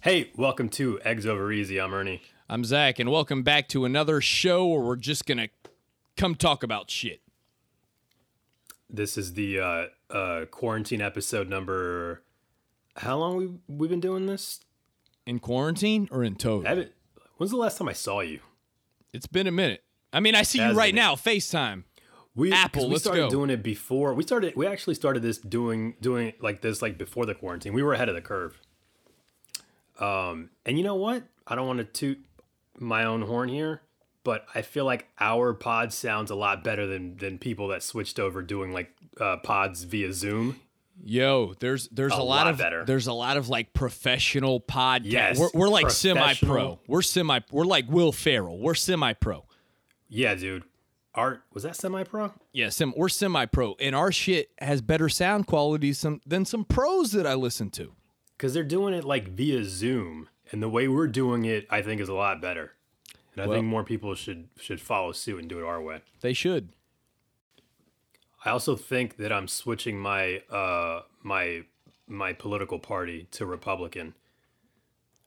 Hey, welcome to Eggs Over Easy. I'm Ernie. I'm Zach, and welcome back to another show where we're just gonna come talk about shit. This is the uh, uh, quarantine episode number. How long we we've been doing this? In quarantine or in total? When's the last time I saw you? It's been a minute. I mean, I see you right now, FaceTime. We Apple, We let's started go. doing it before. We started. We actually started this doing doing like this like before the quarantine. We were ahead of the curve. Um, and you know what? I don't want to toot my own horn here, but I feel like our pod sounds a lot better than than people that switched over doing like uh, pods via Zoom. Yo, there's there's a, A lot, lot of better. there's a lot of like professional podcast. Yes, we're, we're like semi pro. We're semi. We're like Will Ferrell. We're semi pro. Yeah, dude. Art was that semi pro? Yeah, sim, we're semi pro, and our shit has better sound quality some, than some pros that I listen to. Because they're doing it like via Zoom, and the way we're doing it, I think, is a lot better. And I Well- think more people should should follow suit and do it our way. They should. I also think that I'm switching my uh my my political party to Republican.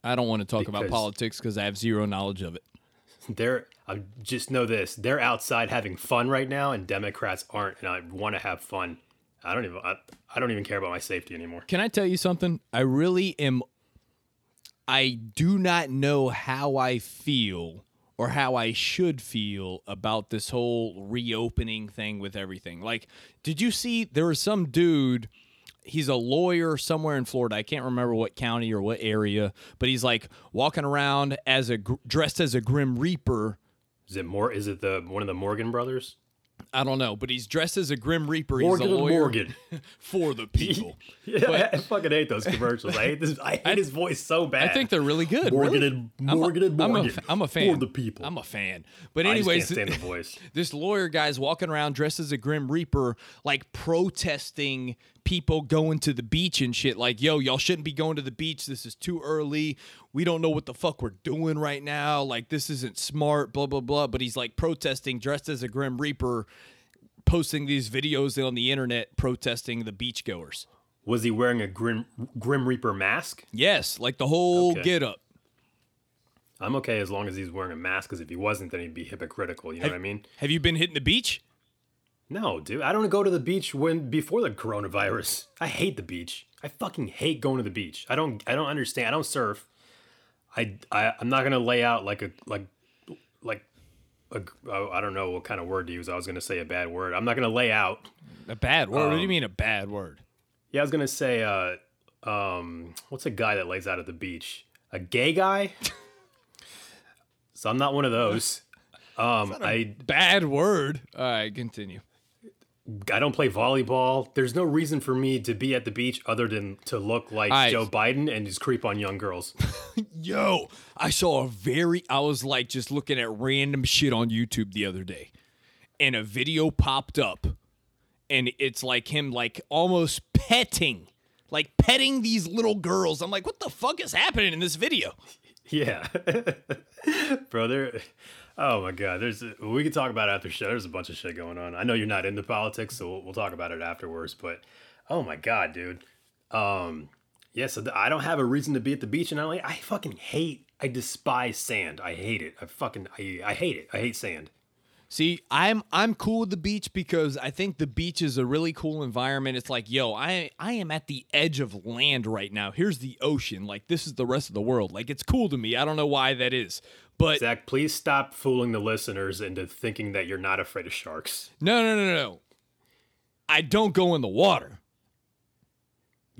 I don't want to talk about politics because I have zero knowledge of it. They're I just know this: they're outside having fun right now, and Democrats aren't. And I want to have fun. I don't even I, I don't even care about my safety anymore. Can I tell you something? I really am. I do not know how I feel or how I should feel about this whole reopening thing with everything. Like, did you see there was some dude? He's a lawyer somewhere in Florida. I can't remember what county or what area, but he's like walking around as a dressed as a grim reaper. Is it more? Is it the one of the Morgan brothers? I don't know, but he's dressed as a grim reaper. He's Morgan a lawyer Morgan. for the people. Yeah, I fucking hate those commercials. I hate this. I hate his voice so bad. I think they're really good. Morgan really. and I'm a- Morgan I'm a, Morgan. I'm a fan for the people. I'm a fan. But I anyways, can't stand the voice. this lawyer guy's walking around dressed as a grim reaper, like protesting people going to the beach and shit. Like, yo, y'all shouldn't be going to the beach. This is too early. We don't know what the fuck we're doing right now. Like, this isn't smart. Blah blah blah. But he's like protesting, dressed as a grim reaper, posting these videos on the internet protesting the beachgoers. Was he wearing a grim Grim Reaper mask? Yes, like the whole Okay. get up. I'm okay as long as he's wearing a mask. Because if he wasn't, then he'd be hypocritical. You know what I mean? Have you been hitting the beach? No, dude. I don't go to the beach when before the coronavirus. I hate the beach. I fucking hate going to the beach. I don't. I don't understand. I don't surf. I. I I'm not gonna lay out like a like like. A, I don't know what kind of word to use. I was gonna say a bad word. I'm not gonna lay out. A bad word? what do you Um, mean a bad word? Yeah, I was gonna say. Uh, um, what's a guy that lays out at the beach? A gay guy. so I'm not one of those. Um, I Bad word. All right, continue. I don't play volleyball. There's no reason for me to be at the beach other than to look like I- Joe Biden and just creep on young girls. Yo, I saw a very. I was like just looking at random shit on YouTube the other day, and a video popped up, and it's like him like almost petting, like petting these little girls. I'm like, what the fuck is happening in this video? yeah, bro. Oh my god. There's. We could talk about after show. There's a bunch of shit going on. I know you're not into politics, so we'll, we'll talk about it afterwards. But oh my god, dude. Um. Yeah. So th- I don't have a reason to be at the beach, and I like. I fucking hate. I despise sand. I hate it. I fucking. I, I hate it. I hate sand. See, I'm I'm cool with the beach because I think the beach is a really cool environment. It's like, yo, I I am at the edge of land right now. Here's the ocean. Like this is the rest of the world. Like it's cool to me. I don't know why that is. But Zach, please stop fooling the listeners into thinking that you're not afraid of sharks. no, no, no, no. I don't go in the water.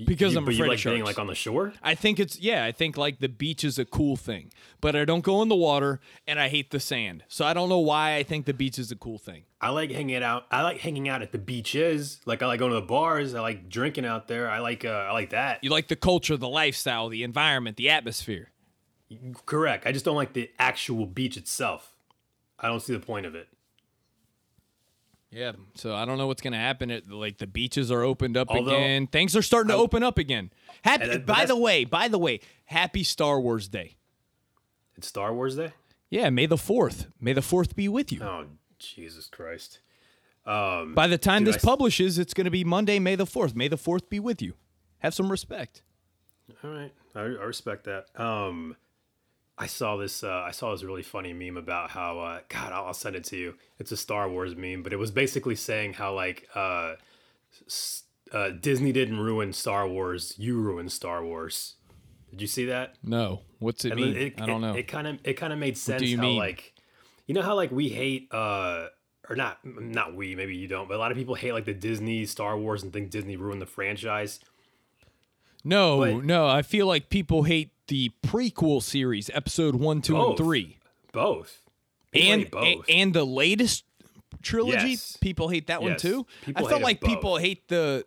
Because You- I'm but afraid you of like being like on the shore. I think it's yeah, I think like the beach is a cool thing. But I don't go in the water and I hate the sand. So I don't know why I think the beach is a cool thing. I like hanging out. I like hanging out at the beaches. Like I like going to the bars. I like drinking out there. I like. Uh, I like that. You like the culture, the lifestyle, the environment, the atmosphere. Correct. I just don't like the actual beach itself. I don't see the point of it. Yeah, so I don't know what's gonna happen. It like the beaches are opened up Although- again. Things are starting to open up again. Happy. That- by the way, by the way, happy Star Wars Day. It's Star Wars Day. Yeah, May the fourth. May the fourth be with you. Oh Jesus Christ. Um, By the time Dude, this I publishes, it's gonna be Monday, May the fourth. May the fourth be with you. Have some respect. all right. I, I respect that. Um, I saw this. Uh, I saw this really funny meme about how. Uh, God, I'll, I'll send it to you. It's a Star Wars meme, but it was basically saying how like uh, s- uh, Disney didn't ruin Star Wars. You ruined Star Wars. Did you see that? No. What's it And mean? it- I don't know. It kind of it kind of made sense do you how mean? like you know how like we hate uh or not not we maybe you don't but a lot of people hate like the Disney Star Wars and think Disney ruined the franchise. No, but- no. I feel like people hate the prequel series, episode one, two, and three, Both People and both. and the latest trilogy. Yes. People hate that one too. People I felt like people both. hate the.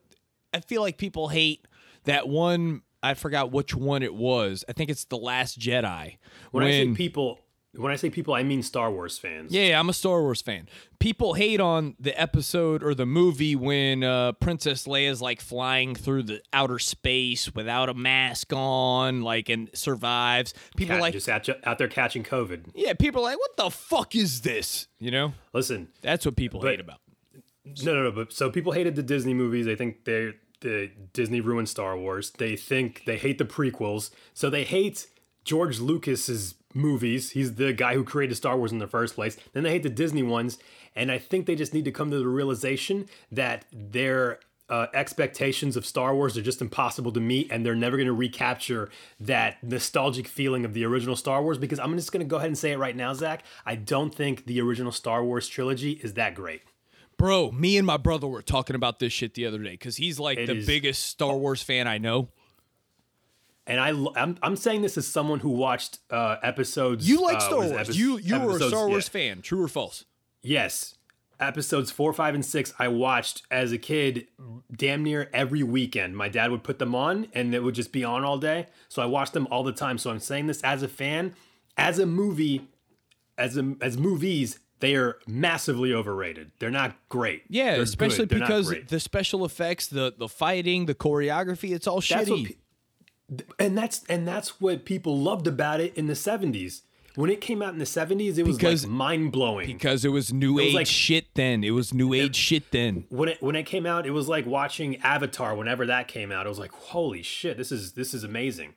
I feel like people hate that one. I forgot which one it was. I think it's the Last Jedi. when, I say people when I say people I mean Star Wars fans. Yeah, yeah, I'm a Star Wars fan. People hate on the episode or the movie when uh, Princess Leia's like flying through the outer space without a mask on, like and survives. People Cat- like, just out, out there catching COVID. yeah, people are like, what the fuck is this? You know, Listen, that's what people But- hate about. No, no, no. But so people hated the Disney movies. They think they the Disney ruined Star Wars. They think they hate the prequels. So they hate George Lucas's movies. He's the guy who created Star Wars in the first place. Then they hate the Disney ones. And I think they just need to come to the realization that their uh, expectations of Star Wars are just impossible to meet, and they're never going to recapture that nostalgic feeling of the original Star Wars. Because I'm just going to go ahead and say it right now, Zach. I don't think the original Star Wars trilogy is that great. Bro, me and my brother were talking about this shit the other day because he's like It the is- biggest Star Wars fan I know. And I I'm, I'm saying this as someone who watched uh, episodes. You like uh, Star Wars? epi- you you were a Star Wars yeah. fan. True or false? Yes, episodes four, five, and six. I watched as a kid, damn near every weekend. My dad would put them on, and it would just be on all day. So I watched them all the time. So I'm saying this as a fan, as a movie, as a, as movies. They are massively overrated. They're not great. Yeah, They're especially good. They're not because the special effects, the the fighting, the choreography, it's all That's shitty. pe- and that's and that's what people loved about it in the 70s. When it came out in the 70s, it was Because- like mind blowing. because it was new was age like- shit then. It was new age shit then. when it when it came out, it was like watching Avatar. Whenever that came out, it was like, holy shit, this is this is amazing.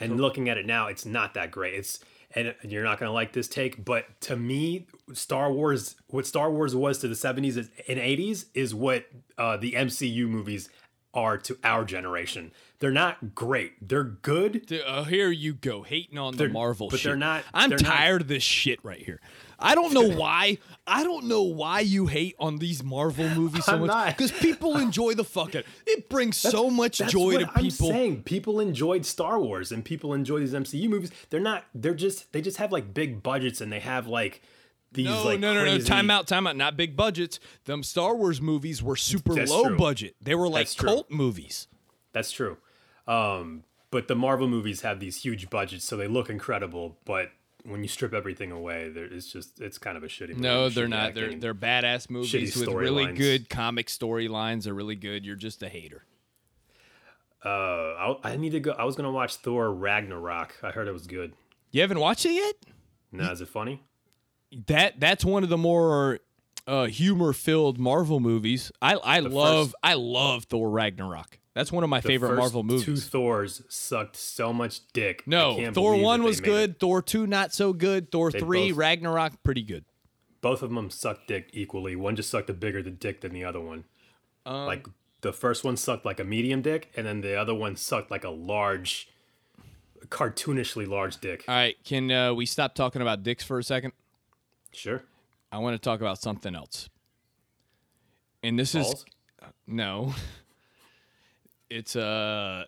And looking at it now, it's not that great. It's and you're not gonna like this take, but to me, Star Wars, what Star Wars was to the 70s and 80s, is what uh, the MCU movies are to our generation. They're not great. They're good. Dude, uh, here you go hating on the Marvel but shit. they're not- I'm they're not- tired of this shit right here. I don't know why. I don't know why you hate on these Marvel movies so I'm much. Because people enjoy the fuck out. it. It brings so much That's joy to I'm people. saying. People enjoyed Star Wars and people enjoy these MCU movies. They're not. They're just. They just have like big budgets and they have like these No, like no, no, no. Time out, time out. Not big budgets. Them Star Wars movies were super That's low true. budget. They were like That's true. cult movies. That's true. Um, but the Marvel movies have these huge budgets, so they look incredible. But when you strip everything away, there it's just it's kind of a shitty. Movie, No, they're shitty not. They're they're badass movies with really good comic storylines. They're really good. You're just a hater. Uh, I, I need to go. I was gonna watch Thor Ragnarok. I heard it was good. You haven't watched it yet? Now, is it funny? That that's one of the more uh, humor filled Marvel movies. I I love first- I love Thor Ragnarok. That's one of my The favorite Marvel movies. Two Thors sucked so much dick. No, Thor one was made it. good. Thor two not so good. Thor three both- Ragnarok pretty good. both of them sucked dick equally. One just sucked a bigger the dick than the other one. Um, like the first one sucked like a medium dick, and then the other one sucked like a large, cartoonishly large dick. All right, can uh, we stop talking about dicks for a second? Sure. I want to talk about something else. And this is No. It's uh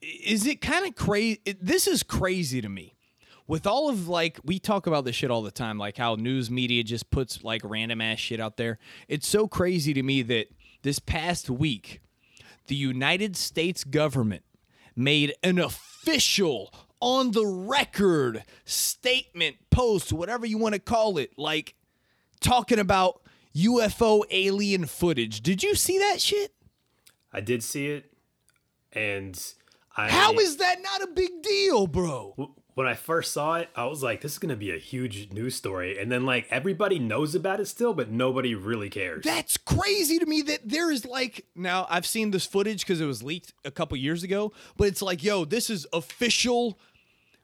is it kind of crazy this is crazy to me. With all of like we talk about this shit all the time like how news media just puts like random ass shit out there. It's so crazy to me that this past week the United States government made an official on the record statement post whatever you want to call it like talking about UFO alien footage. Did you see that shit? I did see it, and I. How is that not a big deal, bro? When I first saw it, I was like, this is going to be a huge news story. And then, like, everybody knows about it still, but nobody really cares. That's crazy to me that there is like now I've seen this footage because it was leaked a couple years ago, but it's like, yo, this is official.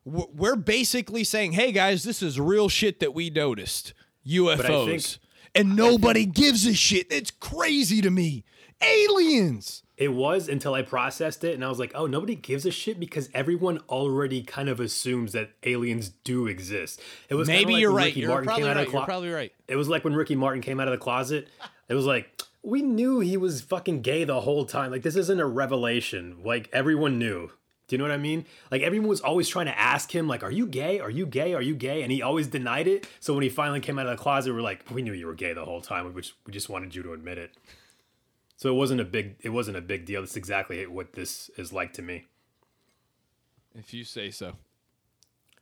We're basically saying, hey guys, this is real shit that we noticed UFOs, think- and nobody gives a shit. It's crazy to me. Aliens. It was until I processed it and I was like, oh, nobody gives a shit because everyone already kind of assumes that aliens do exist. It was Maybe like you're right. Ricky You're Martin probably came out right. of the You're probably right. It was like when Ricky Martin came out of the closet. It was like, we knew he was fucking gay the whole time. Like, this isn't a revelation. Like, everyone knew. Do you know what I mean? Like, everyone was always trying to ask him, like, are you gay? Are you gay? Are you gay? And he always denied it. So when he finally came out of the closet, we're like, we knew you were gay the whole time. We just, we just wanted you to admit it. So it wasn't a big, it wasn't a big deal. That's exactly what this is like to me. If you say so.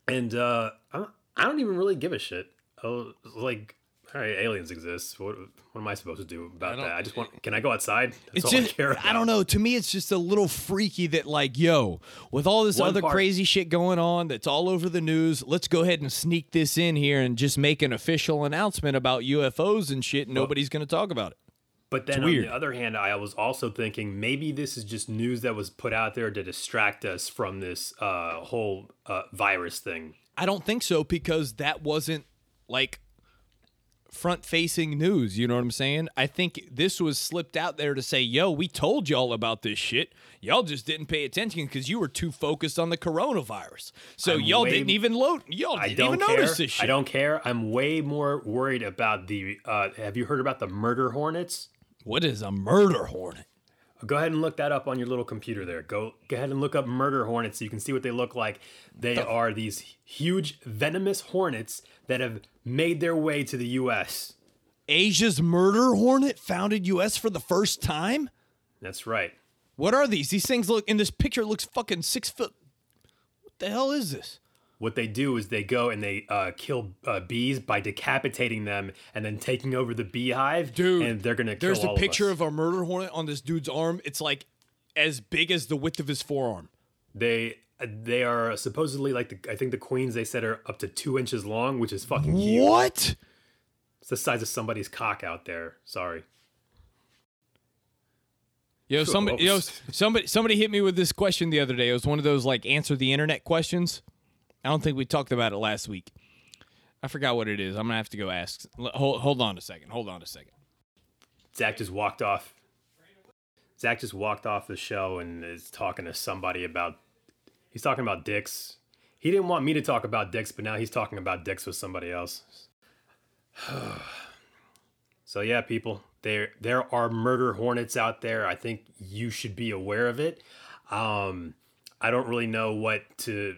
And uh, I don't- I don't even really give a shit. Oh, like, all right, aliens exist. What, what am I supposed to do about don't- that? I just want. Can I go outside? That's It's all just I. I don't know. To me, it's just a little freaky that like, yo, with all this One other part- crazy shit going on that's all over the news, let's go ahead and sneak this in here and just make an official announcement about UFOs and shit. And nobody's gonna talk about it. But then on the other hand, I was also thinking maybe this is just news that was put out there to distract us from this uh, whole uh, virus thing. I don't think so because that wasn't like front facing news. You know what I'm saying? I think this was slipped out there to say, yo, we told y'all about this shit. Y'all just didn't pay attention because you were too focused on the coronavirus. So I'm y'all way- didn't even load. Y'all I didn't don't even care. notice this shit. I don't care. I'm way more worried about the. Uh, have you heard about the murder hornets? What is a murder hornet? Go ahead and look that up on your little computer there. Go go ahead and look up murder hornets so you can see what they look like. They are these huge venomous hornets that have made their way to the US. Asia's murder hornet founded U.S. for the first time. That's right. What are these? These things look in this picture. It looks fucking six foot. What the hell is this? What they do is they go and they uh, kill uh, bees by decapitating them and then taking over the beehive. Dude, and they're gonna kill There's a picture of, of, a murder hornet on this dude's arm. It's like as big as the width of his forearm. They they are supposedly like the I think the queens they said are up to two inches long, which is fucking huge. What? It's the size of somebody's cock out there. Sorry. Yo, somebody, yo, somebody, somebody hit me with this question the other day. It was one of those like answer the internet questions. I don't think we talked about it last week. I forgot what it is. I'm gonna have to go ask. Hold, hold on a second. Hold on a second. Zach just walked off. Zach just walked off the show and is talking to somebody about. He's talking about dicks. He didn't want me to talk about dicks, but now he's talking about dicks with somebody else. so yeah, people, there there are murder hornets out there. I think you should be aware of it. Um, I don't really know what to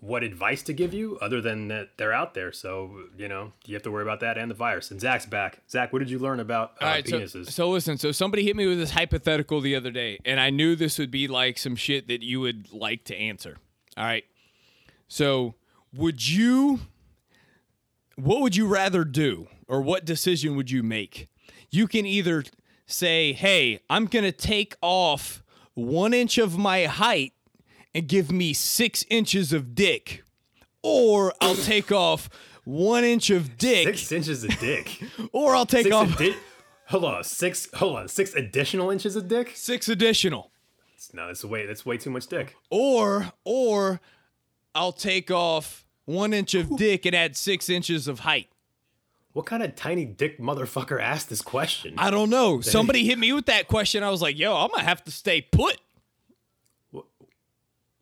what advice to give you other than that they're out there. So you know you have to worry about that and the virus. And Zach's back. Zach, what did you learn about uh, All right, so, penises? so listen. So somebody hit me with this hypothetical the other day, and I knew this would be like some shit that you would like to answer. All right. So would you? What would you rather do, or what decision would you make? You can either say, "Hey, I'm gonna take off one inch of my height and give me six inches of dick," or I'll take off one inch of dick, Six inches of dick. or I'll take Six off addi- hold on, six. Hold on, six additional inches of dick. six additional. No, that's way. That's way too much dick. Or or I'll take off one inch of dick and add six inches of height. What kind of tiny dick motherfucker asked this question? I don't know. Somebody hit me with that question. I was like, yo, I'm gonna have to stay put.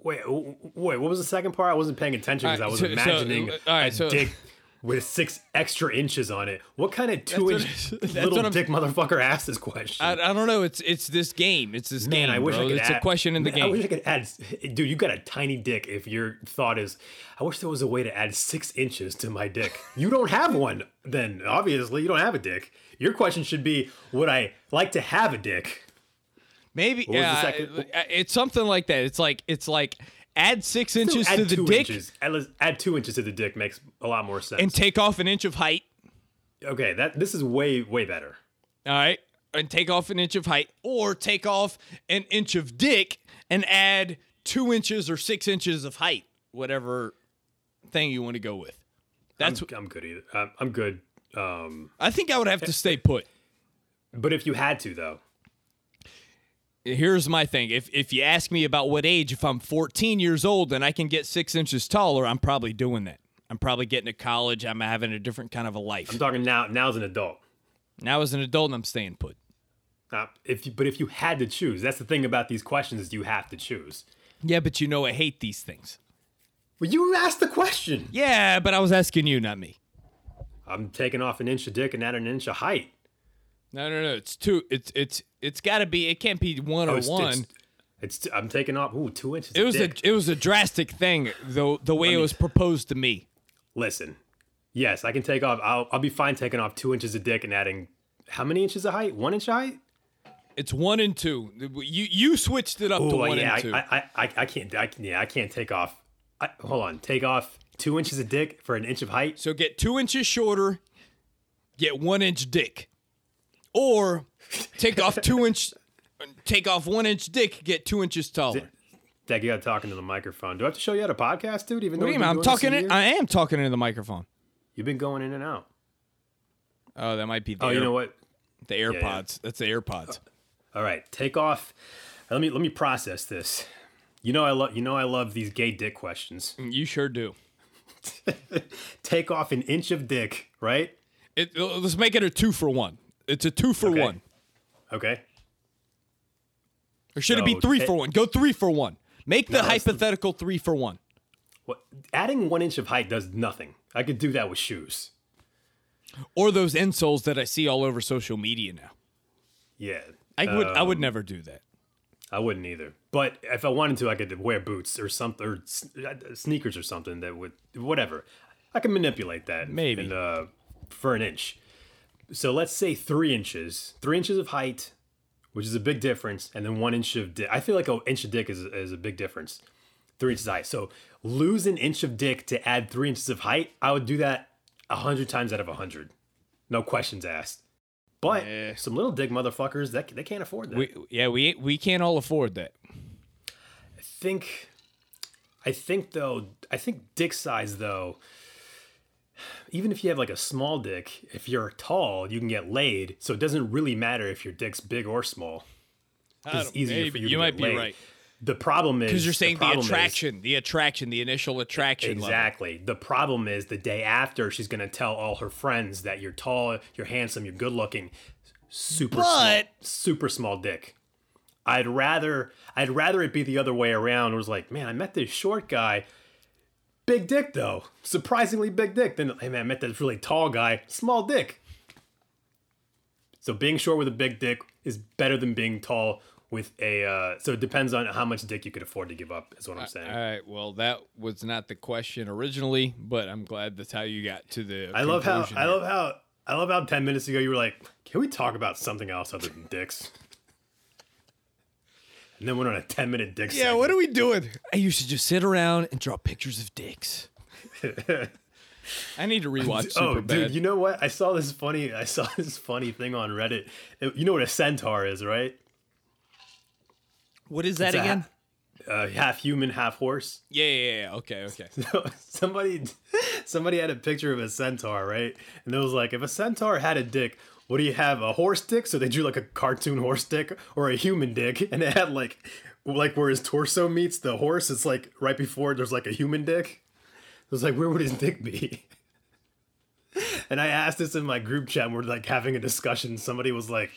Wait, wait. What was the second part? I wasn't paying attention because I was so- so, imagining uh, alright, a so- dick with six extra inches on it. What kind of two inch little dick motherfucker asked this question? I, I don't know. It's it's this game. It's this Man, game. I wish bro. I could It's add, a question in the Man, I wish I could add, dude. You got a tiny dick. If your thought is, I wish there was a way to add six inches to my dick. You don't have one. Then obviously you don't have a dick. Your question should be, would I like to have a dick? Maybe yeah, it's something like that. It's like it's like add six inches add to the dick inches. Add, add two inches to the dick makes a lot more sense. and take off an inch of height. okay, that this is way way better. All right. And take off an inch of height, or take off an inch of dick and add two inches or six inches of height, whatever thing you want to go with. That's. I'm, I'm good either. I'm, I'm good. Um, I think I would have to stay put. but if you had to though, Here's my thing. If if you ask me about what age, if I'm 14 years old and I can get six inches taller, I'm probably doing that. I'm probably getting to college. I'm having a different kind of a life. I'm talking now. Now as an adult. Now as an adult, I'm staying put. Uh, if you, but if you had to choose, that's the thing about these questions is you have to choose. Yeah, but you know I hate these things. Well, you asked the question. Yeah, but I was asking you, not me. I'm taking off an inch of dick and add an inch of height. No, no, no. It's two. It's it's it's got to be. It can't be one oh, or it's, one. It's, it's I'm taking off ooh two inches. It was dick. a it was a drastic thing though the way it me- was proposed to me. Listen, yes, I can take off. I'll I'll be fine taking off two inches of dick and adding how many inches of height? One inch height? It's one and two. You you switched it up to Oh one yeah, and two. I, I I I can't. I, yeah, I can't take off. I, hold on, take off two inches of dick for an inch of height. so get two inches shorter, get one inch dick, or take off two inch, take off one inch dick, get two inches taller. Dag, you got talking to the microphone. Do I have to show you how to podcast, dude? Even What though do you mean? I'm doing this a talking. Year? I am talking into the microphone. You've been going in and out. Oh, that might be the Oh, Air- you know what? the AirPods. That's the AirPods. All right, take off. Let me let me process this. You know I love you know I love these gay dick questions. Mm, you sure do. Take off an inch of dick, right? It, let's make it a two for one. It's a two for Okay. one. Okay. Or should it be three ta- for one? Go three for one. Make the No, it's the- hypothetical three for one. What adding one inch of height does nothing. I could do that with shoes. Or those insoles that I see all over social media now. Yeah. I would I Um, would never do that. I wouldn't either. But if I wanted to, I could wear boots or something, or uh, sneakers or something that would, whatever. I can manipulate that. Maybe. And, uh, for an inch. So let's say three inches, three inches of height, which is a big difference, and then one inch of dick. I feel like an inch of dick is, is a big difference. Three inches of height. So lose an inch of dick to add three inches of height. I would do that a hundred times out of a hundred. No questions asked. But Yeah. some little dick motherfuckers that they can't afford that. We yeah, we we can't all afford that. I think I think though I think dick size though even if you have like a small dick, if you're tall, you can get laid. So it doesn't really matter if your dick's big or small. It's easier for you, you to might be laid. right. The problem is Because you're saying the, is- attraction, the attraction, the initial attraction level. Exactly. The problem is the day after she's gonna tell all her friends that you're tall, you're handsome, you're good looking, super small, super small dick. I'd rather I'd rather it be the other way around. It was like, man, I met this short guy, big dick though, surprisingly big dick. Then hey man, I met this really tall guy, small dick. So being short with a big dick is better than being tall with a. Uh, so it depends on how much dick you could afford to give up. Is what I'm saying. All right. Well, that was not the question originally, but I'm glad that's how you got to the. I love how I love how I love how ten minutes ago you were like, "Can we talk about something else other than dicks?" And then went on a ten minute dick. Yeah, what are we doing? I used to just sit around and draw pictures of dicks. I need to rewatch Oh, Superbad. dude, you know what? I saw this funny. I saw this funny thing on Reddit. You know what a centaur is, right? what is that It's a again? ha- uh, half human, half horse. Yeah, yeah, yeah. Okay, okay. somebody, somebody had a picture of a centaur, right? And it was like, if a centaur had a dick, what do you have? A horse dick? So they drew like a cartoon horse dick, or a human dick, and it had like, like where his torso meets the horse. It's like right before there's like a human dick. It was like, where would his dick be? And I asked this in my group chat. And we're like having a discussion. Somebody was like,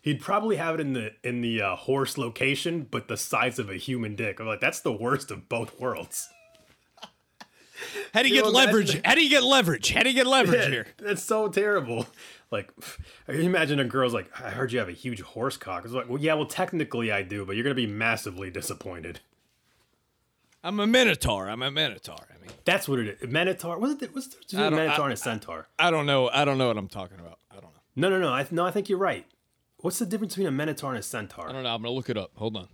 he'd probably have it in the in the uh, horse location, but the size of a human dick. I'm like, that's the worst of both worlds. How do you You get know, leverage? How do you get leverage? How do you get leverage Yeah, here? That's so terrible. Like, I can imagine a girl's like, I heard you have a huge horse cock. It's like, well, yeah, well, technically I do, but you're gonna be massively disappointed. I'm a minotaur. I'm a minotaur. I mean, That's what it is. Minotaur. Was it? Was there I a Minotaur I- and a centaur? I don't know. I don't know what I'm talking about. I don't know. No, no, no. I, no, I think you're right. What's the difference between a Minotaur and a centaur? I don't know. I'm gonna look it up. Hold on.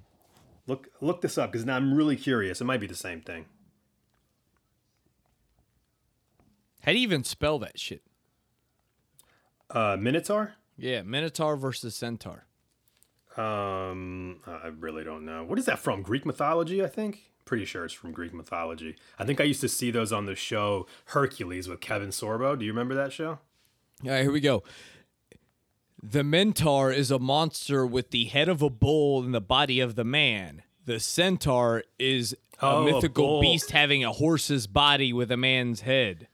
Look, look this up because now I'm really curious. It might be the same thing. How do you even spell that shit? Uh, Minotaur. Yeah, minotaur versus centaur. Um, I really don't know. What is that from? Greek mythology, I think. pretty sure it's from Greek mythology. I think I used to see those on the show Hercules with Kevin Sorbo. Do you remember that show? All right, here we go. The Minotaur is a monster with the head of a bull and the body of the man. The Centaur is a Oh, mythical bull. beast having a horse's body with a man's head.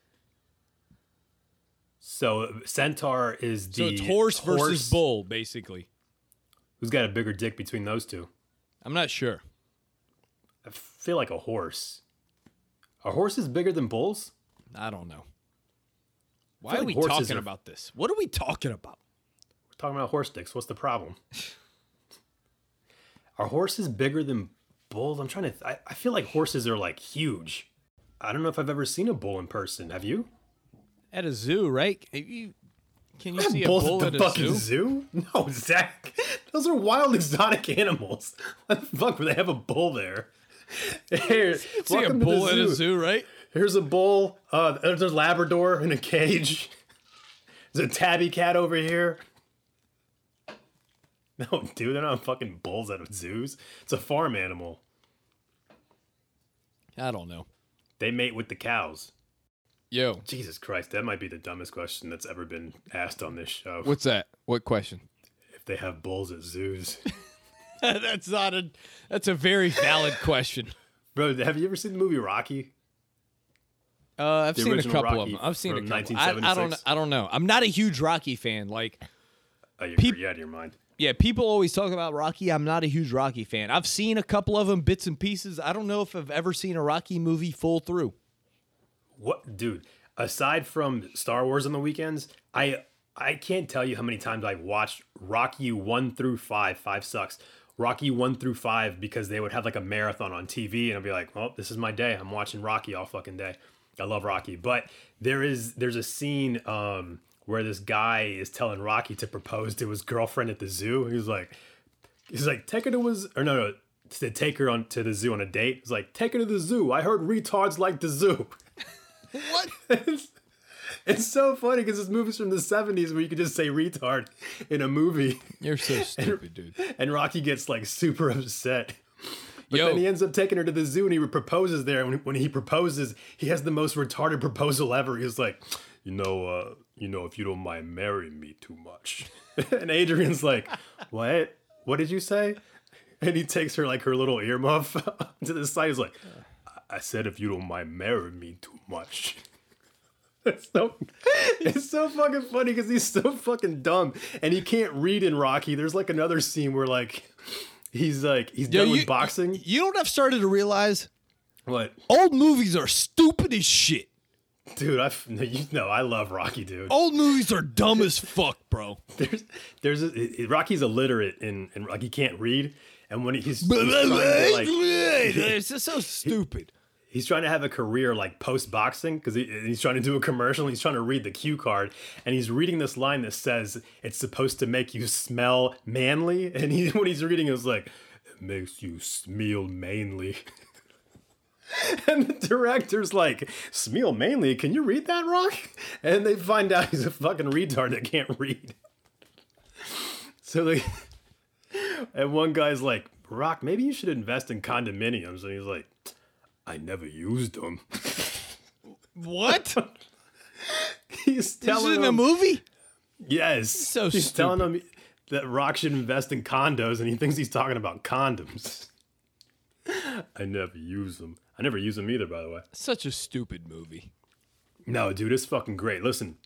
So Centaur is So the it's horse versus horse- bull, basically. Who's got a bigger dick between those two? I'm not sure. I feel like a horse. Are horses bigger than bulls? I don't know. Why are like we talking are- about this? What are we talking about? We're talking about horse dicks. What's the problem? Are horses bigger than bulls? I'm trying to. Th- I, I feel like horses are like huge. I don't know if I've ever seen a bull in person. Have you? At a zoo, right? You- can you see a bull at at the a fucking zoo? zoo? No, Zach. Those are wild exotic animals. What the fuck would they have a bull there? Here, See a welcome to the bull at a zoo, right? Here's a bull. Uh, there's a Labrador in a cage. There's a tabby cat over here. No, dude, they're not fucking bulls at zoos. It's a farm animal. I don't know. They mate with the cows. Yo, Jesus Christ, that might be the dumbest question that's ever been asked on this show. what's that? What question? If they have bulls at zoos. that's not a. That's a very valid question. Bro, have you ever seen the movie Rocky? Uh, I've The seen a couple Rocky of them. I've seen a couple. I, I don't. I don't know. I'm not a huge Rocky fan. Like, Oh, you're, Peop- you're out of your mind. yeah, people always talk about Rocky. I'm not a huge Rocky fan. I've seen a couple of them, bits and pieces. I don't know if I've ever seen a Rocky movie full through. What, dude? Aside from Star Wars on the weekends, I I can't tell you how many times I've watched Rocky one through five. Five sucks. Rocky one through five because they would have like a marathon on TV, and I'd be like, "Well, this is my day. I'm watching Rocky all fucking day." I love Rocky, but there is there's a scene um, where this guy is telling Rocky to propose to his girlfriend at the zoo. He's like, he's like, take her to his or no no to take her on to the zoo on a date. He's like, take her to the zoo. I heard retards like the zoo. What? it's, it's so funny because this movie's from the 70s where you could just say retard in a movie You're so stupid, dude. and Rocky gets like super upset. But Yo. then he ends up taking her to the zoo and he proposes there. And when, when he proposes, he has the most retarded proposal ever. He's like, you know, uh, you know, if you don't mind marrying me too much. and Adrian's like, what? What did you say? And he takes her like her little earmuff to the side. He's like, I said if you don't mind marrying me too much. It's so, it's so fucking funny because he's so fucking dumb and he can't read in Rocky. There's like another scene where like he's like he's Yo, done you- with boxing. You don't have started to realize What, old movies are stupid as shit. dude? I you know I love Rocky, dude. Old movies are dumb as fuck, bro. There's there's a, Rocky's illiterate and and like he can't read, and when he's, he's like it's just so stupid. He's trying to have a career like post boxing because he, he's trying to do a commercial he's trying to read the cue card and he's reading this line that says it's supposed to make you smell manly and he when he's reading it was like it makes you smell manly. And the director's like smell manly? Can you read that rock? And they find out he's a fucking retard that can't read. So they and one guy's like rock maybe you should invest in condominiums and he's like I never used them. What? He's This telling is in a movie? yes. So he's telling him that Rock should invest in condos, and he thinks he's talking about condoms. I never use them. I never use them either, by the way. Such a stupid movie. No, dude, it's fucking great. Listen,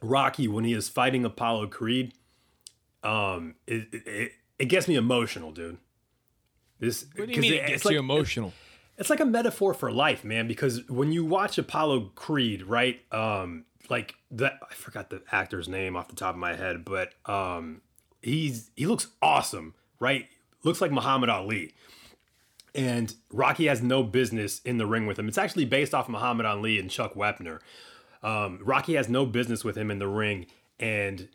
Rocky when he is fighting Apollo Creed, um, it it, it, it gets me emotional, dude. This What do you mean it- it gets like- you emotional? It's like a metaphor for life, man. Because when you watch Apollo Creed, right? Um, like that, I forgot the actor's name off the top of my head, but um, he's he looks awesome, right? Looks like Muhammad Ali. And Rocky has no business in the ring with him. It's actually based off Muhammad Ali and Chuck Wepner. Um, Rocky has no business with him in the ring, and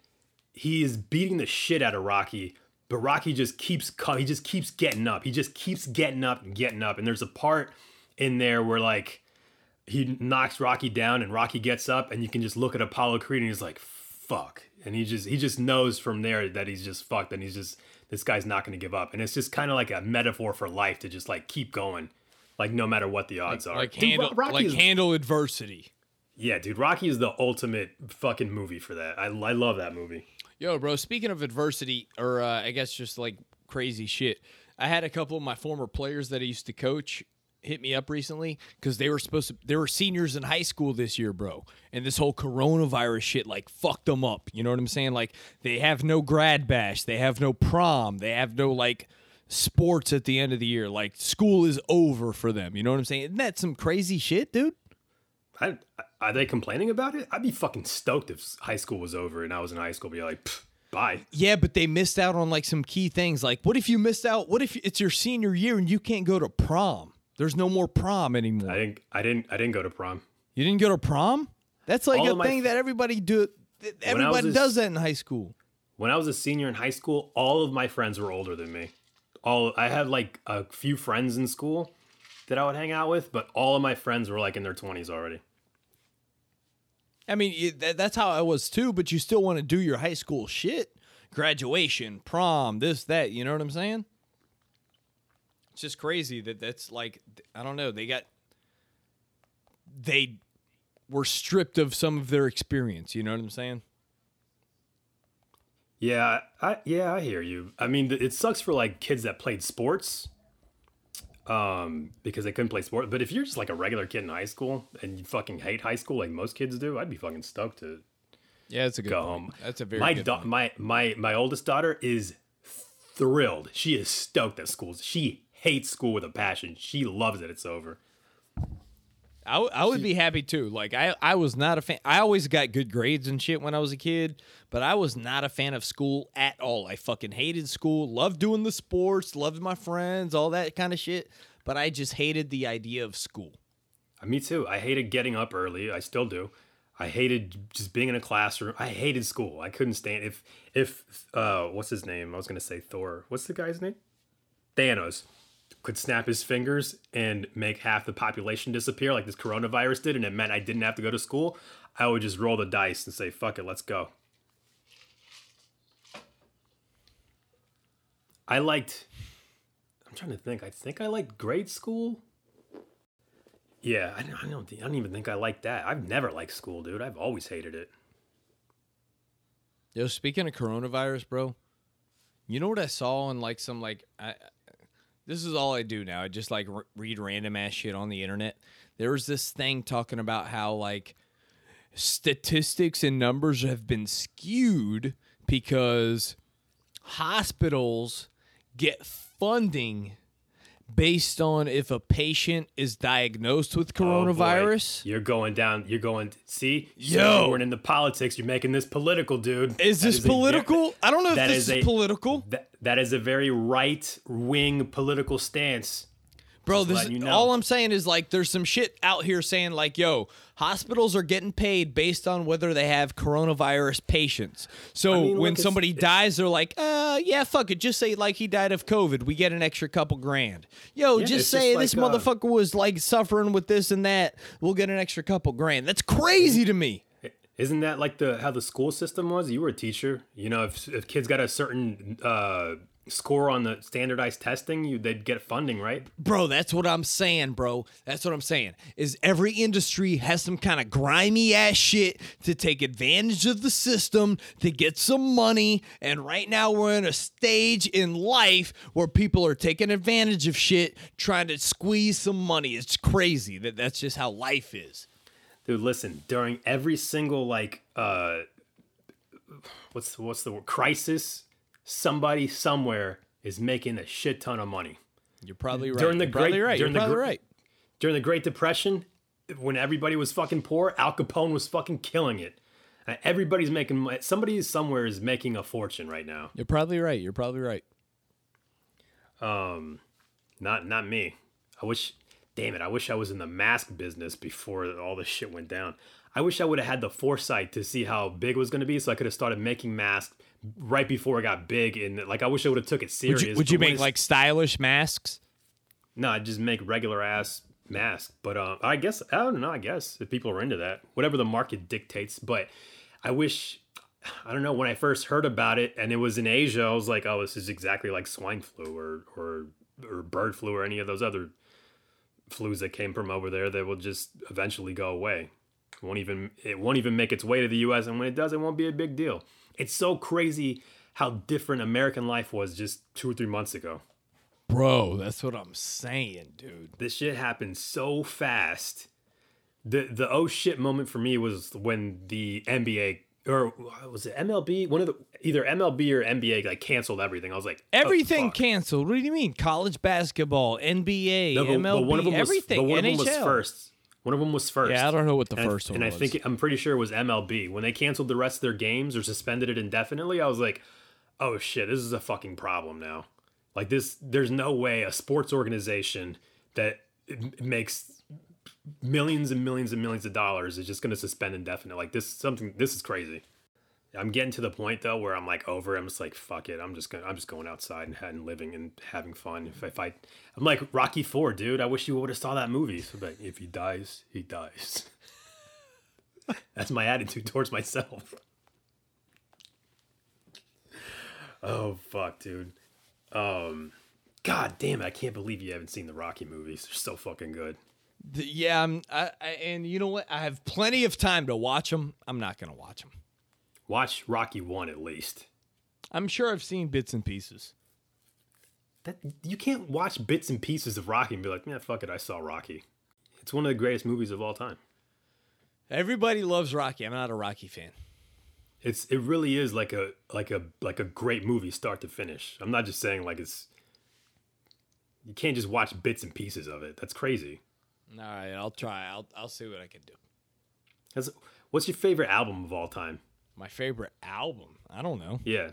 he is beating the shit out of Rocky. But Rocky just keeps co- he just keeps getting up. He just keeps getting up and getting up. And there's a part in there where like he knocks Rocky down and Rocky gets up and you can just look at Apollo Creed and he's like, fuck. And he just he just knows from there that he's just fucked and he's just this guy's not gonna give up. And it's just kind of like a metaphor for life to just like keep going. Like no matter what the odds are. Like Dude, handle, Rocky like is- handle adversity. yeah, dude. Rocky is the ultimate fucking movie for that. I, I love that movie. Yo, bro. Speaking of adversity, or uh, I guess just like crazy shit, I had a couple of my former players that I used to coach hit me up recently because they were supposed to. They were seniors in high school this year, bro, and this whole coronavirus shit like fucked them up. You know what I'm saying? Like they have no grad bash, they have no prom, they have no like sports at the end of the year. Like school is over for them. You know what I'm saying? Isn't that some crazy shit, dude? I, are they complaining about it? I'd be fucking stoked if high school was over and I was in high school. Be like, bye. Yeah, but they missed out on like some key things. Like, what if you missed out? What if it's your senior year and you can't go to prom? There's no more prom anymore. I didn't. I didn't. I didn't go to prom. you didn't go to prom? That's like All a thing that everybody do. that Everybody a does that in high school. When I was a senior in high school, all of my friends were older than me. All I had like a few friends in school that I would hang out with, but all of my friends were like in their twenties already. I mean, that's how I was too. But you still want to do your high school shit, graduation, prom, this, that. You know what I'm saying? It's just crazy that that's like I don't know. They got they were stripped of some of their experience. You know what I'm saying? Yeah, I yeah, I hear you. I mean, it sucks for like kids that played sports, um, because they couldn't play sport. But if you're just like a regular kid in high school and you fucking hate high school like most kids do, I'd be fucking stoked to Yeah, that's a good go point. home. That's a very my point. my my my oldest daughter is thrilled. She is stoked at school. She hates school with a passion. She loves it. It's over. I, w- I would be happy too. Like I, I was not a fan. I always got good grades and shit when I was a kid, but I was not a fan of school at all. I fucking hated school. Loved doing the sports. Loved my friends. All that kind of shit. But I just hated the idea of school. Uh, Me too. I hated getting up early. I still do. I hated just being in a classroom. I hated school. I couldn't stand if if uh what's his name? I was gonna say Thor. What's the guy's name? Thanos could snap his fingers and make half the population disappear like this coronavirus did, and it meant I didn't have to go to school. I would just roll the dice and say, "Fuck it, let's go." I liked. I'm trying to think. I think I liked grade school. Yeah, I don't, I don't. I don't even think I like that. I've never liked school, dude. I've always hated it. Yo, speaking of coronavirus, bro, you know what I saw on like some like I. This is all I do now. I just like r- read random ass shit on the internet. There was this thing talking about how like statistics and numbers have been skewed because hospitals get funding based on if a patient is diagnosed with Oh, coronavirus. You're going down. You're going. See, Yo. weren't into politics. You're making this political, dude. is That this ve- political? I don't know if this is is, a- political. That, that is a very right wing political stance. Bro, Just this letting you know. all I'm saying is like there's some shit out here saying like, yo, hospitals are getting paid based on whether they have coronavirus patients. So I mean, when look, it's- somebody dies, they're like, uh, yeah, fuck it, just say like he died of COVID, we get an extra couple grand. Yo, Yeah, just say just this like, uh, motherfucker was like suffering with this and that, we'll get an extra couple grand. That's crazy to me. Isn't that like the how the school system was? You were a teacher. You know, if if kids got a certain uh, score on the standardized testing, you they'd get funding, right? Bro, that's what I'm saying, bro. That's what I'm saying. Is every industry has some kind of grimy ass shit to take advantage of the system to get some money. And right now we're in a stage in life where people are taking advantage of shit, trying to squeeze some money. It's crazy that that's just how life is. Dude, listen, during every single like uh what's what's the word crisis, somebody somewhere is making a shit ton of money. You're probably right. During the You're probably great- right. during You're the probably right. During the Great Depression, when everybody was fucking poor, Al Capone was fucking killing it. And everybody's making somebody somewhere is making a fortune right now. You're probably right. You're probably right. Um, Not not me. I wish damn it, I wish I was in the mask business before all this shit went down. I wish I would have had the foresight to see how big it was going to be so I could have started making masks right before it got big and like I wish I would have took it serious. Would you, would you make like stylish masks? No, I'd just make regular ass masks. But um, I guess I don't know. I guess if people are into that, whatever the market dictates. But I wish I don't know. When I first heard about it and it was in Asia, I was like, oh, this is exactly like swine flu or or or bird flu or any of those other flus that came from over there that will just eventually go away. It won't even it won't even make its way to the U.S. and when it does, it won't be a big deal. It's so crazy how different American life was just two or three months ago. Bro, that's what I'm saying, dude. This shit happened so fast. The the oh shit moment for me was when the NBA or was it MLB? One of the either MLB or NBA like canceled everything. I was like, oh, Everything fuck. canceled. What do you mean? College basketball, NBA, No, but- but MLB, one of them was, everything. but one NHL. of them was first. One of them was first. Yeah, I don't know what the and first I, one and was. And I think I'm pretty sure it was MLB when they canceled the rest of their games or suspended it indefinitely. I was like, oh shit, this is a fucking problem now. Like this, there's no way a sports organization that makes millions and millions and millions of dollars is just going to suspend indefinite. Like this, something. This is crazy. I'm getting to the point though where I'm like over. I'm just like fuck it. I'm just gonna. I'm just going outside and, and living and having fun. If, if I, I'm like Rocky Four, dude. I wish you would have saw that movie. So like, if he dies, he dies. That's my attitude towards myself. Oh fuck, dude. Um, God damn it! I can't believe you haven't seen the Rocky movies. They're so fucking good. The- yeah, I'm, I, I, and you know what? I have plenty of time to watch them. I'm not gonna watch them. Watch Rocky One at least. I'm sure I've seen bits and pieces. That you can't watch bits and pieces of Rocky and be like, man, fuck it, I saw Rocky. It's one of the greatest movies of all time. Everybody loves Rocky. I'm not a Rocky fan. It's it really is like a like a like a great movie start to finish. I'm not just saying like it's you can't just watch bits and pieces of it. That's crazy. All right, I'll try. I'll, I'll see what I can do. That's, what's your favorite album of all time? My favorite album. I don't know. Yeah.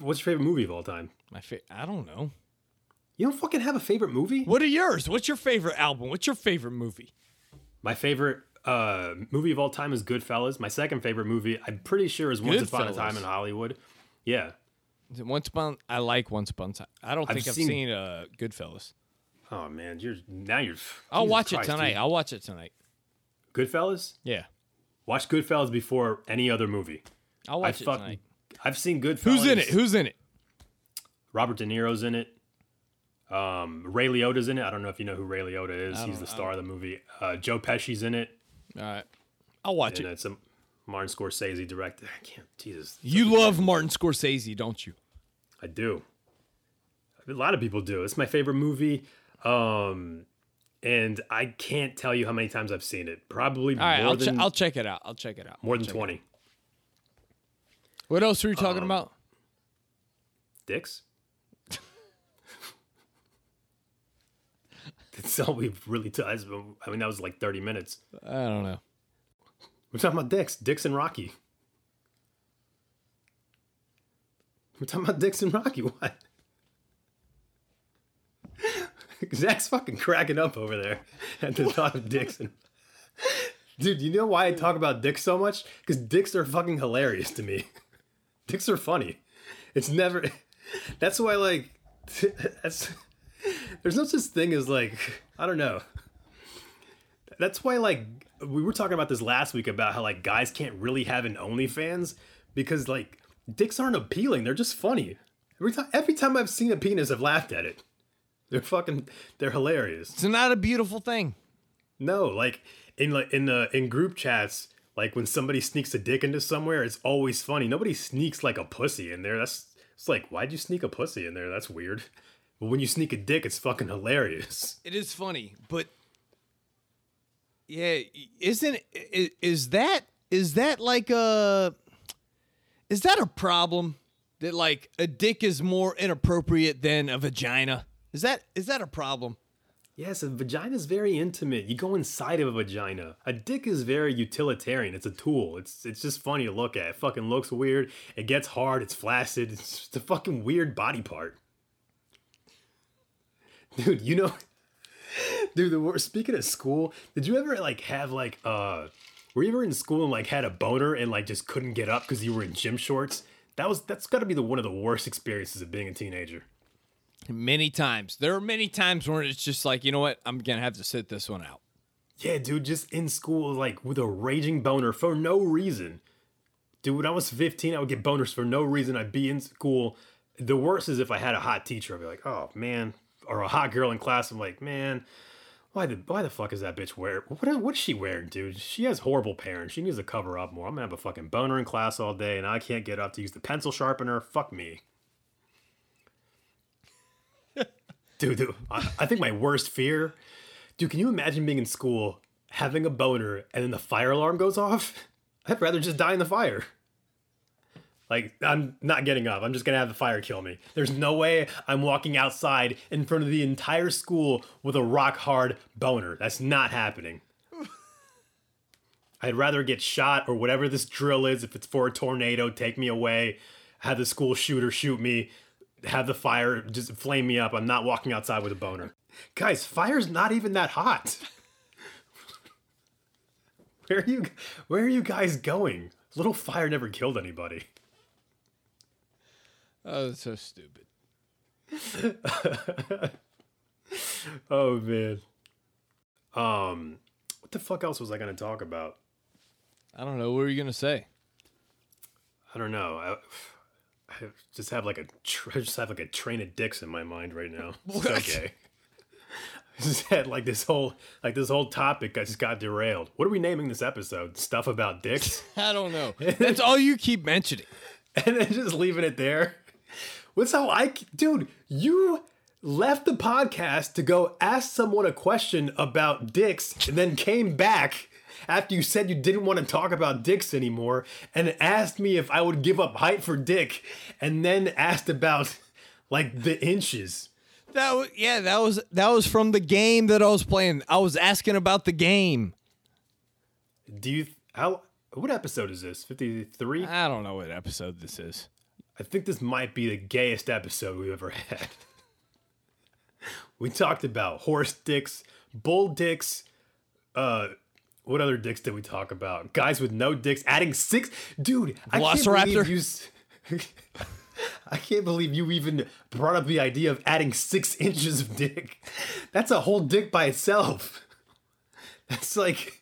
What's your favorite movie of all time? My fa- I don't know. You don't fucking have a favorite movie? What are yours? What's your favorite album? What's your favorite movie? My favorite uh, movie of all time is Goodfellas. My second favorite movie, I'm pretty sure, is Once Upon a Time in Hollywood. Yeah. Once Upon. I like Once Upon a Time. I don't I've think I've seen- seen, uh, Goodfellas. Oh man, you're now you're. I'll Jesus watch Christ, it tonight. dude. I'll watch it tonight. Goodfellas. Yeah, Watch Goodfellas before any other movie. I'll I watch it fucking. tonight. I've seen Goodfellas. Who's in it? Who's in it? Robert De Niro's in it. Um, Ray Liotta's in it. I don't know if you know who Ray Liotta is. I He's don't- the star of the movie. Uh, Joe Pesci's in it, All right, I'll watch and it. it's a Martin Scorsese directed. I can't. Jesus, You love Martin Scorsese, don't you? I do. A lot of people do. It's my favorite movie. Um, and I can't tell you how many times I've seen it. Probably All right, more I'll, than I'll check it out. I'll check it out. more I'll than check it out. twenty. What else were you talking Um, about? Dicks. That's all we've really. T- I mean, that was like thirty minutes. I don't know. We're talking about dicks, dicks and Rocky. We're talking about dicks and Rocky. What? Zach's fucking cracking up over there at the thought of dicks and. Dude, you know why I talk about dicks so much? Because dicks are fucking hilarious to me. Dicks are funny. It's never. That's why, like, that's. There's no such thing as like I don't know. That's why like we were talking about this last week about how like guys can't really have an OnlyFans because like dicks aren't appealing. They're just funny. Every time every time I've seen a penis, I've laughed at it. They're fucking they're hilarious. It's not a beautiful thing. No, like in like in the in group chats, like when somebody sneaks a dick into somewhere, it's always funny. Nobody sneaks like a pussy in there. That's it's like why'd you sneak a pussy in there? That's weird. But when you sneak a dick, it's fucking hilarious. It is funny, but yeah, isn't is, is that is that like a is that a problem that like a dick is more inappropriate than a vagina? Is that is that a problem? Yes, a vagina is very intimate. You go inside of a vagina. A dick is very utilitarian. It's a tool. It's it's just funny to look at. It fucking looks weird. It gets hard. It's flaccid. It's a fucking weird body part. Dude, you know, dude. The speaking of school, did you ever like have like uh, were you ever in school and like had a boner and like just couldn't get up because you were in gym shorts? That was that's got to be the one of the worst experiences of being a teenager. Many times. There are many times where it's just like, you know what? I'm going to have to sit this one out. Yeah, dude, just in school, like with a raging boner for no reason. Dude, when I was 15, I would get boners for no reason. I'd be in school. The worst is if I had a hot teacher, I'd be like, oh man, or a hot girl in class. I'm like, man, Why the why the fuck is that bitch wear? What what is she wearing, dude? She has horrible parents. She needs to cover up more. I'm gonna have a fucking boner in class all day, and I can't get up to use the pencil sharpener. Fuck me. Dude, I, I think my worst fear, dude. Can you imagine being in school having a boner and then the fire alarm goes off? I'd rather just die in the fire. Like, I'm not getting up. I'm just gonna have the fire kill me. There's no way I'm walking outside in front of the entire school with a rock hard boner. That's not happening. I'd rather get shot or whatever this drill is. If it's for a tornado, take me away. Have the school shooter shoot me. Have the fire just flame me up. I'm not walking outside with a boner. Guys, fire's not even that hot. where are you? Where are you guys going? Little fire never killed anybody. Oh, that's so stupid. oh man. Um, what the fuck else was I gonna talk about? I don't know. What were you gonna say? I don't know. I, I just have like a tr- just have like a train of dicks in my mind right now. It's okay. I just had like this whole like this whole topic. I just got derailed. What are we naming this episode? Stuff about dicks, I don't know. That's all you keep mentioning. and then just leaving it there. What's how I, dude? You left the podcast to go ask someone a question about dicks, and then came back after you said you didn't want to talk about dicks anymore, and asked me if I would give up height for dick, and then asked about like the inches. That was, yeah, that was that was from the game that I was playing. I was asking about the game. Do you how? What episode is this? Fifty three. I don't know what episode this is. I think this might be the gayest episode we've ever had. we talked about horse dicks, bull dicks, uh what other dicks did we talk about? Guys with no dicks, adding six dude, I can't believe you I can't believe you even brought up the idea of adding six inches of dick. That's a whole dick by itself. That's like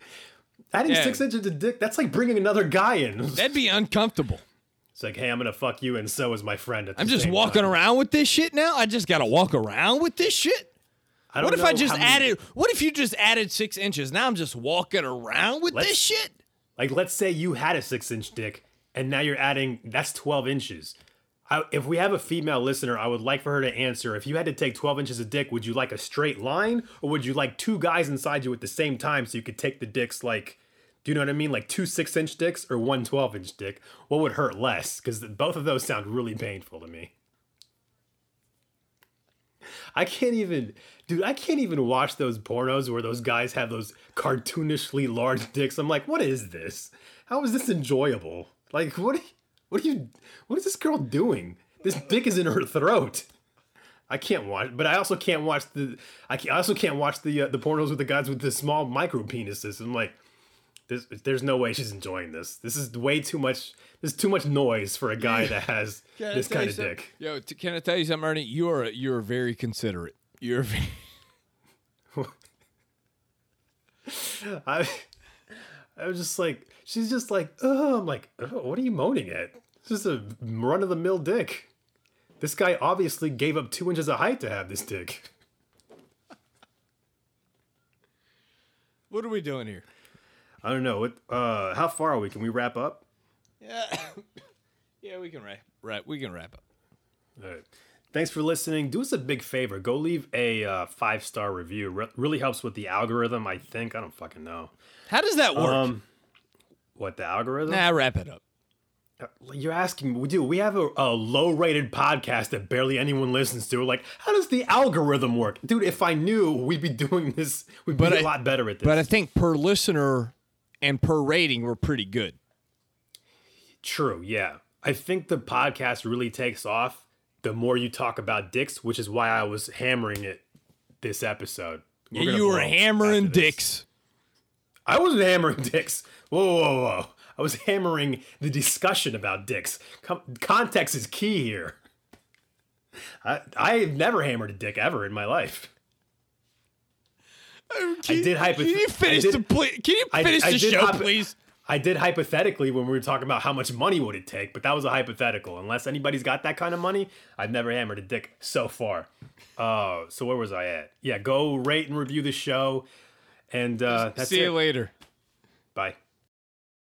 adding Yeah. six inches of dick. That's like bringing another guy in. That'd be uncomfortable. It's like, hey, I'm gonna fuck you, and so is my friend. At the I'm just walking time. around with this shit now. I just gotta walk around with this shit. What if I just how many- added? What if you just added six inches? Now I'm just walking around with Let's- this shit. Like, let's say you had a six inch dick, and now you're adding that's 12 inches. I, if we have a female listener, I would like for her to answer. If you had to take 12 inches of dick, would you like a straight line, or would you like two guys inside you at the same time so you could take the dicks like, do you know what I mean? Like two six inch dicks or one 12 inch dick? What would hurt less? Because both of those sound really painful to me. I can't even, dude, I can't even watch those pornos where those guys have those cartoonishly large dicks. I'm like, what is this? How is this enjoyable? Like, what, what are you, what is this girl doing? This dick is in her throat. I can't watch, but I also can't watch the, I, can, I also can't watch the uh, the pornos with the guys with the small micro penises. I'm like, there's, there's no way she's enjoying this. This is way too much. There's too much noise for a guy that has this kind of dick. Yo, t- can I tell you something, Ernie? You are you are very considerate. You're very, I I was just like, she's just like, oh, I'm like, oh, what are you moaning at? This is a run of the mill dick. This guy obviously gave up two inches of height to have this dick. what are we doing here? I don't know. What? Uh, how far are we? Can we wrap up? Yeah, yeah, we can wrap. Right, we can wrap up. All right. Thanks for listening. Do us a big favor. Go leave a uh, five star review. Re- really helps with the algorithm. I think. I don't fucking know. How does that work? Um, what the algorithm? nah, wrap it up. You're asking, we do. We have a, a low rated podcast that barely anyone listens to. Like, how does the algorithm work? Dude, if I knew, we'd be doing this. We'd But be a I- lot better at this. But I think per listener and per rating, we're pretty good. True, yeah. I think the podcast really takes off the more you talk about dicks, which is why I was hammering it this episode. We're Yeah, you were hammering dicks. I wasn't hammering dicks. Whoa, whoa, whoa. I was hammering the discussion about dicks. Com- context is key here. I I've never hammered a dick ever in my life. Can, did hypoth- Can you I finish did- the pl- Can you finish I the did show, hypo- please? I did hypothetically when we were talking about how much money would it take, but that was a hypothetical. Unless anybody's got that kind of money, I've never hammered a dick so far. Uh, so where was I at? Yeah, go rate and review the show, and uh, that's See you it. later. Bye.